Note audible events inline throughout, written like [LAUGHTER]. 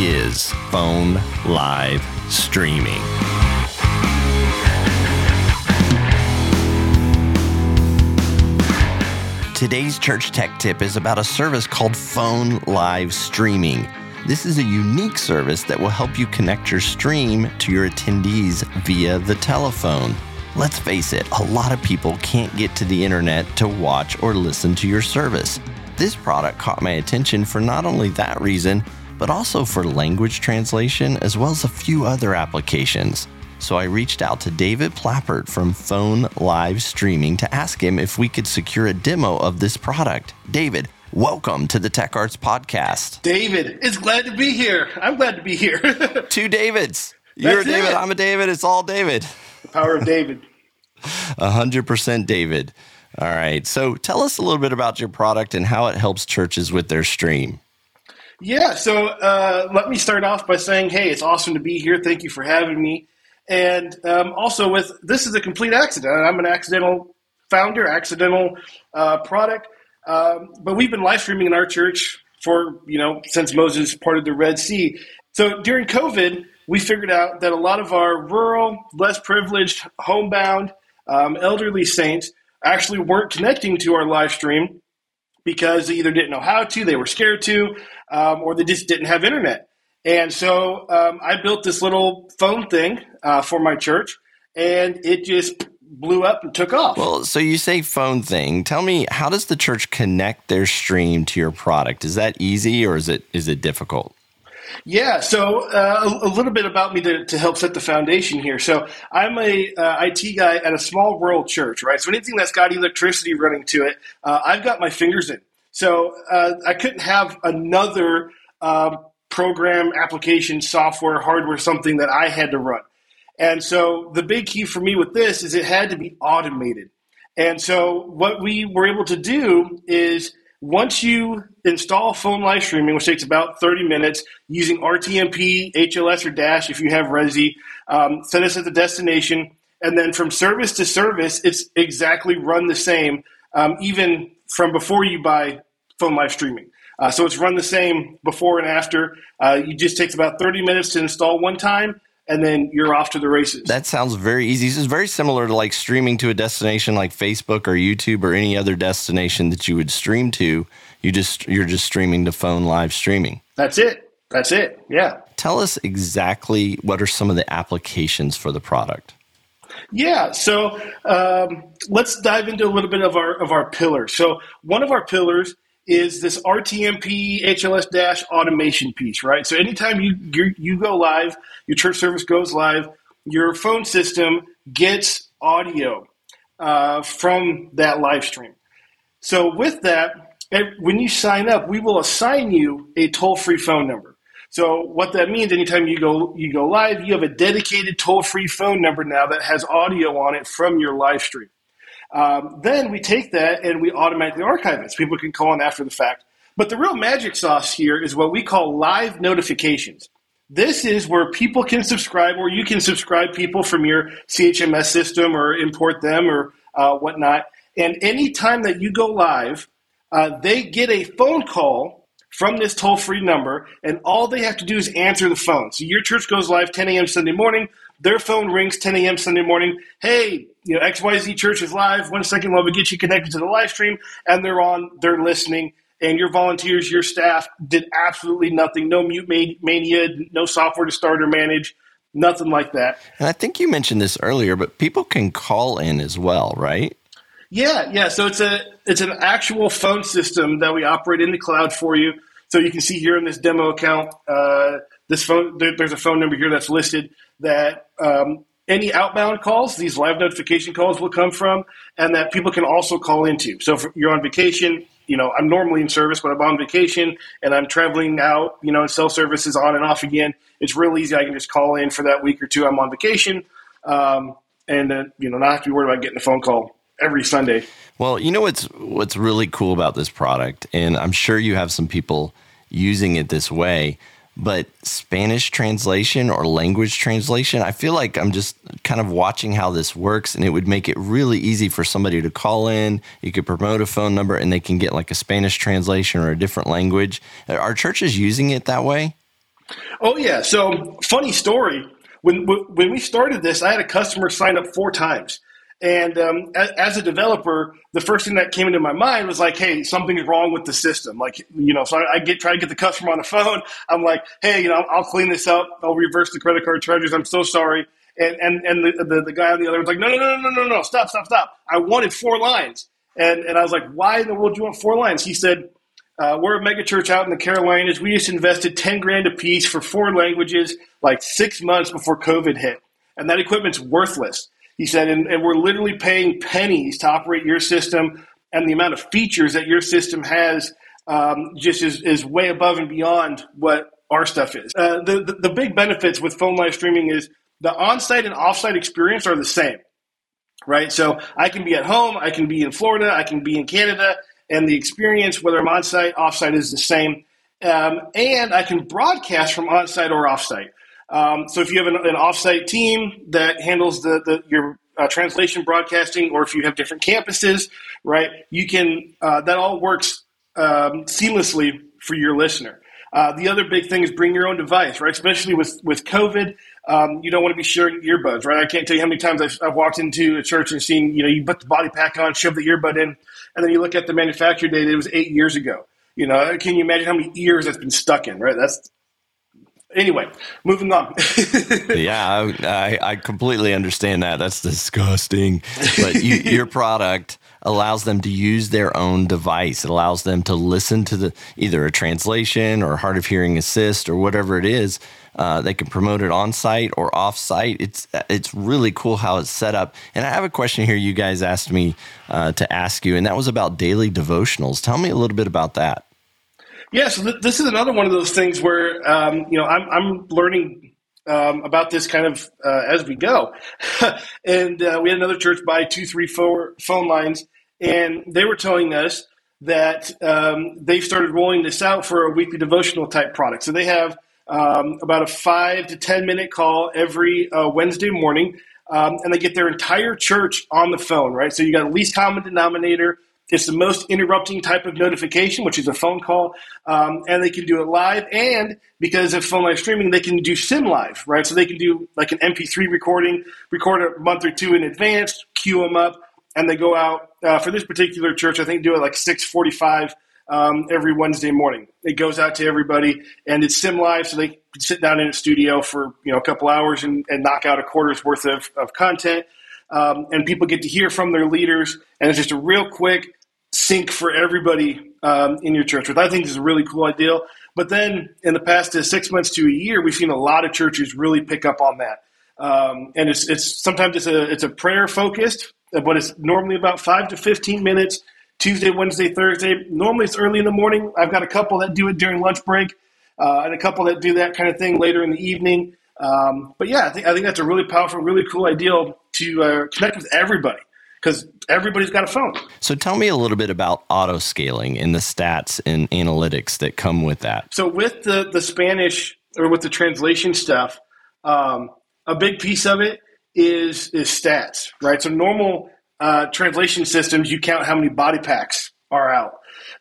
is phone live streaming? Today's church tech tip is about a service called Phone Live Streaming. This is a unique service that will help you connect your stream to your attendees via the telephone. Let's face it, a lot of people can't get to the internet to watch or listen to your service. This product caught my attention for not only that reason, but also for language translation as well as a few other applications. So I reached out to David Plappert from Phone Live Streaming to ask him if we could secure a demo of this product. David, welcome to the Tech Arts Podcast. David, it's glad to be here. I'm glad to be here. [LAUGHS] Two Davids. You're That's a David, it. I'm a David, it's all David. the power of David. [LAUGHS] 100% David. All right. So tell us a little bit about your product and how it helps churches with their stream. Yeah, so uh, let me start off by saying, hey, it's awesome to be here. Thank you for having me. And um, also, with this is a complete accident. I'm an accidental founder, accidental uh, product. Um, but we've been live streaming in our church for you know since Moses parted the Red Sea. So during COVID, we figured out that a lot of our rural, less privileged, homebound, um, elderly saints actually weren't connecting to our live stream because they either didn't know how to, they were scared to, um, or they just didn't have internet. And so um, I built this little phone thing uh, for my church, and it just blew up and took off. Well, so you say phone thing. Tell me, how does the church connect their stream to your product? Is that easy or is it is it difficult? Yeah, so uh, a, little bit about me to, to help set the foundation here. So I'm a uh, IT guy at a small rural church, right? So anything that's got electricity running to it, uh, I've got my fingers in. So uh, I couldn't have another uh, program, application, software, hardware, something that I had to run. And so the big key for me with this is it had to be automated. And so what we were able to do is once you install phone live streaming, which takes about 30 minutes, using RTMP, HLS, or Dash if you have Resi, um, set us at the destination, and then from service to service, it's exactly run the same, um, even from before you buy phone live streaming. Uh, so it's run the same before and after. Uh, it just takes about 30 minutes to install one time, and then you're off to the races. That sounds very easy. This is very similar to like streaming to a destination like Facebook or YouTube or any other destination that you would stream to. You just you're just streaming to phone live streaming. That's it. That's it. Yeah. Tell us exactly what are some of the applications for the product. Yeah, so um, let's dive into a little bit of our of our pillars. So one of our pillars is this RTMP HLS dash automation piece, right? So anytime you you you go live, your church service goes live, your phone system gets audio uh, from that live stream. So with that, when you sign up, we will assign you a toll free phone number. So what that means, anytime you go you go live, you have a dedicated toll free phone number now that has audio on it from your live stream. Um, then we take that and we automatically archive it, so people can call in after the fact. But the real magic sauce here is what we call live notifications. This is where people can subscribe, or you can subscribe people from your CHMS system or import them or uh, whatnot. And anytime that you go live, uh, they get a phone call from this toll free number, and all they have to do is answer the phone. So your church goes live 10 a.m. Sunday morning. Their phone rings 10 a.m. Sunday morning. Hey, you know XYZ Church is live. One second, while we get you connected to the live stream, and they're on. They're listening, and your volunteers, your staff did absolutely nothing. No mute mania, no software to start or manage, nothing like that. And I think you mentioned this earlier, but people can call in as well, right? Yeah, yeah. So it's a it's an actual phone system that we operate in the cloud for you. So you can see here in this demo account, uh, this phone. There, there's a phone number here that's listed that um, any outbound calls, these live notification calls, will come from, and that people can also call into. So if you're on vacation, you know, I'm normally in service, but I'm on vacation and I'm traveling out, you know, cell service is on and off again. It's real easy. I can just call in for that week or two. I'm on vacation, um, and uh, you know, not have to be worried about getting a phone call every Sunday. Well, you know what's what's really cool about this product, and I'm sure you have some people using it this way, but Spanish translation or language translation, I feel like I'm just kind of watching how this works, and it would make it really easy for somebody to call in. You could promote a phone number, and they can get like a Spanish translation or a different language. Are churches using it that way? Oh yeah. So funny story. When when we started this, I had a customer sign up four times. And um, as a developer, the first thing that came into my mind was like, "Hey, something's wrong with the system." Like, you know, so I, I get try to get the customer on the [LAUGHS] phone. I'm like, "Hey, you know, I'll clean this up. I'll reverse the credit card charges. I'm so sorry." And and and the, the, the guy on the other was like, "No, no, no, no, no, no, stop, stop, stop! I wanted four lines." And and I was like, "Why in the world do you want four lines?" He said, uh, we're a mega church out in the Carolinas. We just invested 10 grand a piece for four languages like six months before COVID hit. And that equipment's worthless. He said, and, and, we're literally paying pennies to operate your system, and the amount of features that your system has um, just is, is way above and beyond what our stuff is. Uh, the, the, the big benefits with phone live streaming is the on-site and off-site experience are the same, right? So I can be at home, I can be in Florida, I can be in Canada, and the experience, whether I'm on-site, off-site, is the same. Um, and I can broadcast from on-site or off-site. Um, so if you have an, an offsite team that handles the, the your uh, translation broadcasting, or if you have different campuses, right, you can uh, that all works um, seamlessly for your listener. Uh, the other big thing is bring your own device, right? Especially with with COVID, um, you don't want to be sharing earbuds, right? I can't tell you how many times I've, I've, walked into a church and seen, you know, you put the body pack on, shove the earbud in, and then you look at the manufacturer date; it was eight years ago. You know, can you imagine how many ears that's been stuck in, right? That's anyway, moving on. [LAUGHS] yeah, I, I, completely understand that. That's disgusting. But you, [LAUGHS] your product allows them to use their own device. It allows them to listen to the either a translation or hard of hearing assist or whatever it is. Uh, they can promote it on site or off site. It's it's really cool how it's set up. And I have a question here. You guys asked me uh, to ask you, and that was about daily devotionals. Tell me a little bit about that. Yeah, so th- this is another one of those things where um, you know I'm, I'm learning um, about this kind of uh, as we go, [LAUGHS] and uh, we had another church buy two, three, four phone lines, and they were telling us that um, they've started rolling this out for a weekly devotional type product. So they have um, about a five to ten minute call every uh, Wednesday morning. Um, and they get their entire church on the phone, right? So you got least common denominator, it's the most interrupting type of notification, which is a phone call, um, and they can do it live. And because of phone live streaming, they can do sim live, right? So they can do like an MP3 recording, record a month or two in advance, queue them up, and they go out uh, for this particular church. I think do it like six forty-five um, every Wednesday morning. It goes out to everybody, and it's sim live, so they can sit down in a studio for you know a couple hours and, and knock out a quarter's worth of, of content. Um, and people get to hear from their leaders, and it's just a real quick sync for everybody um, in your church, which I think is a really cool idea. But then in the past uh, six months to a year, we've seen a lot of churches really pick up on that. Um, and it's, it's sometimes it's a it's a prayer focused, but it's normally about five to fifteen minutes. Tuesday, Wednesday, Thursday. Normally it's early in the morning. I've got a couple that do it during lunch break, uh, and a couple that do that kind of thing later in the evening. Um, but yeah, I think I think that's a really powerful, really cool idea to uh, connect with everybody because everybody's got a phone. So tell me a little bit about auto scaling and the stats and analytics that come with that. So with the the Spanish or with the translation stuff, um, a big piece of it is is stats, right? So normal uh, translation systems, you count how many body packs are out.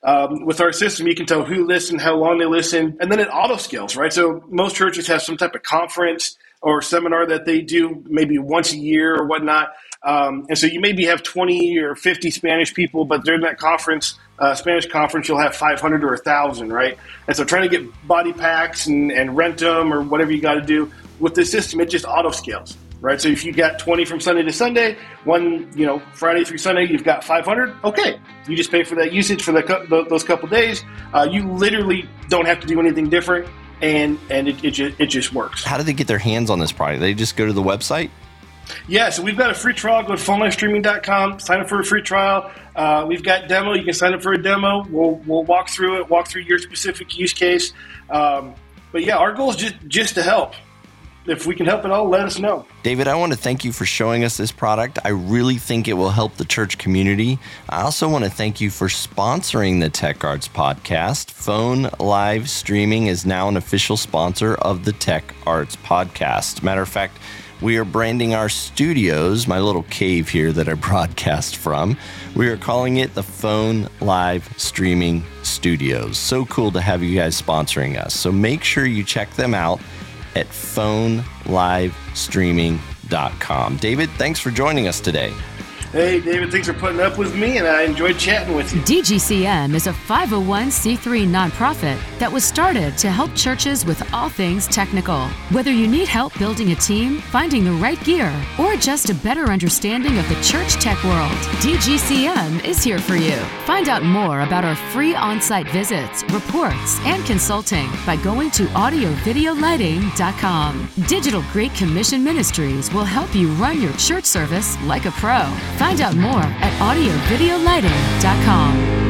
Um, with our system, you can tell who listened, how long they listened, and then it auto scales, right? So most churches have some type of conference or seminar that they do maybe once a year or whatnot um, and so you maybe have 20 or 50 Spanish people, but during that conference, uh, Spanish conference, you'll have 500 or 1,000, right? And so trying to get body packs and, and rent them or whatever you got to do with this system, it just auto scales, right? So if you got 20 from Sunday to Sunday, one, you know, Friday through Sunday, you've got 500. Okay, you just pay for that usage for the, those couple days. Uh, you literally don't have to do anything different, and and it, it, just, it just works. How do they get their hands on this product? They just go to the website. Yeah, so we've got a free trial. Go to phonelivestreaming.com, sign up for a free trial. Uh, we've got demo. You can sign up for a demo. We'll, we'll walk through it, walk through your specific use case. Um, but yeah, our goal is just, just to help. If we can help at all, let us know. David, I want to thank you for showing us this product. I really think it will help the church community. I also want to thank you for sponsoring the Tech Arts podcast. Phone Live Streaming is now an official sponsor of the Tech Arts podcast. Matter of fact, we are branding our studios, my little cave here that I broadcast from. We are calling it the Phone Live Streaming Studios. So cool to have you guys sponsoring us. So make sure you check them out at phonelivestreaming.com. David, thanks for joining us today. Hey, David, thanks for putting up with me, and I enjoyed chatting with you. DGCM is a 501c3 nonprofit that was started to help churches with all things technical. Whether you need help building a team, finding the right gear, or just a better understanding of the church tech world, DGCM is here for you. Find out more about our free on site visits, reports, and consulting by going to audiovideolighting.com. Digital Great Commission Ministries will help you run your church service like a pro. Find out more at audiovideolighting.com.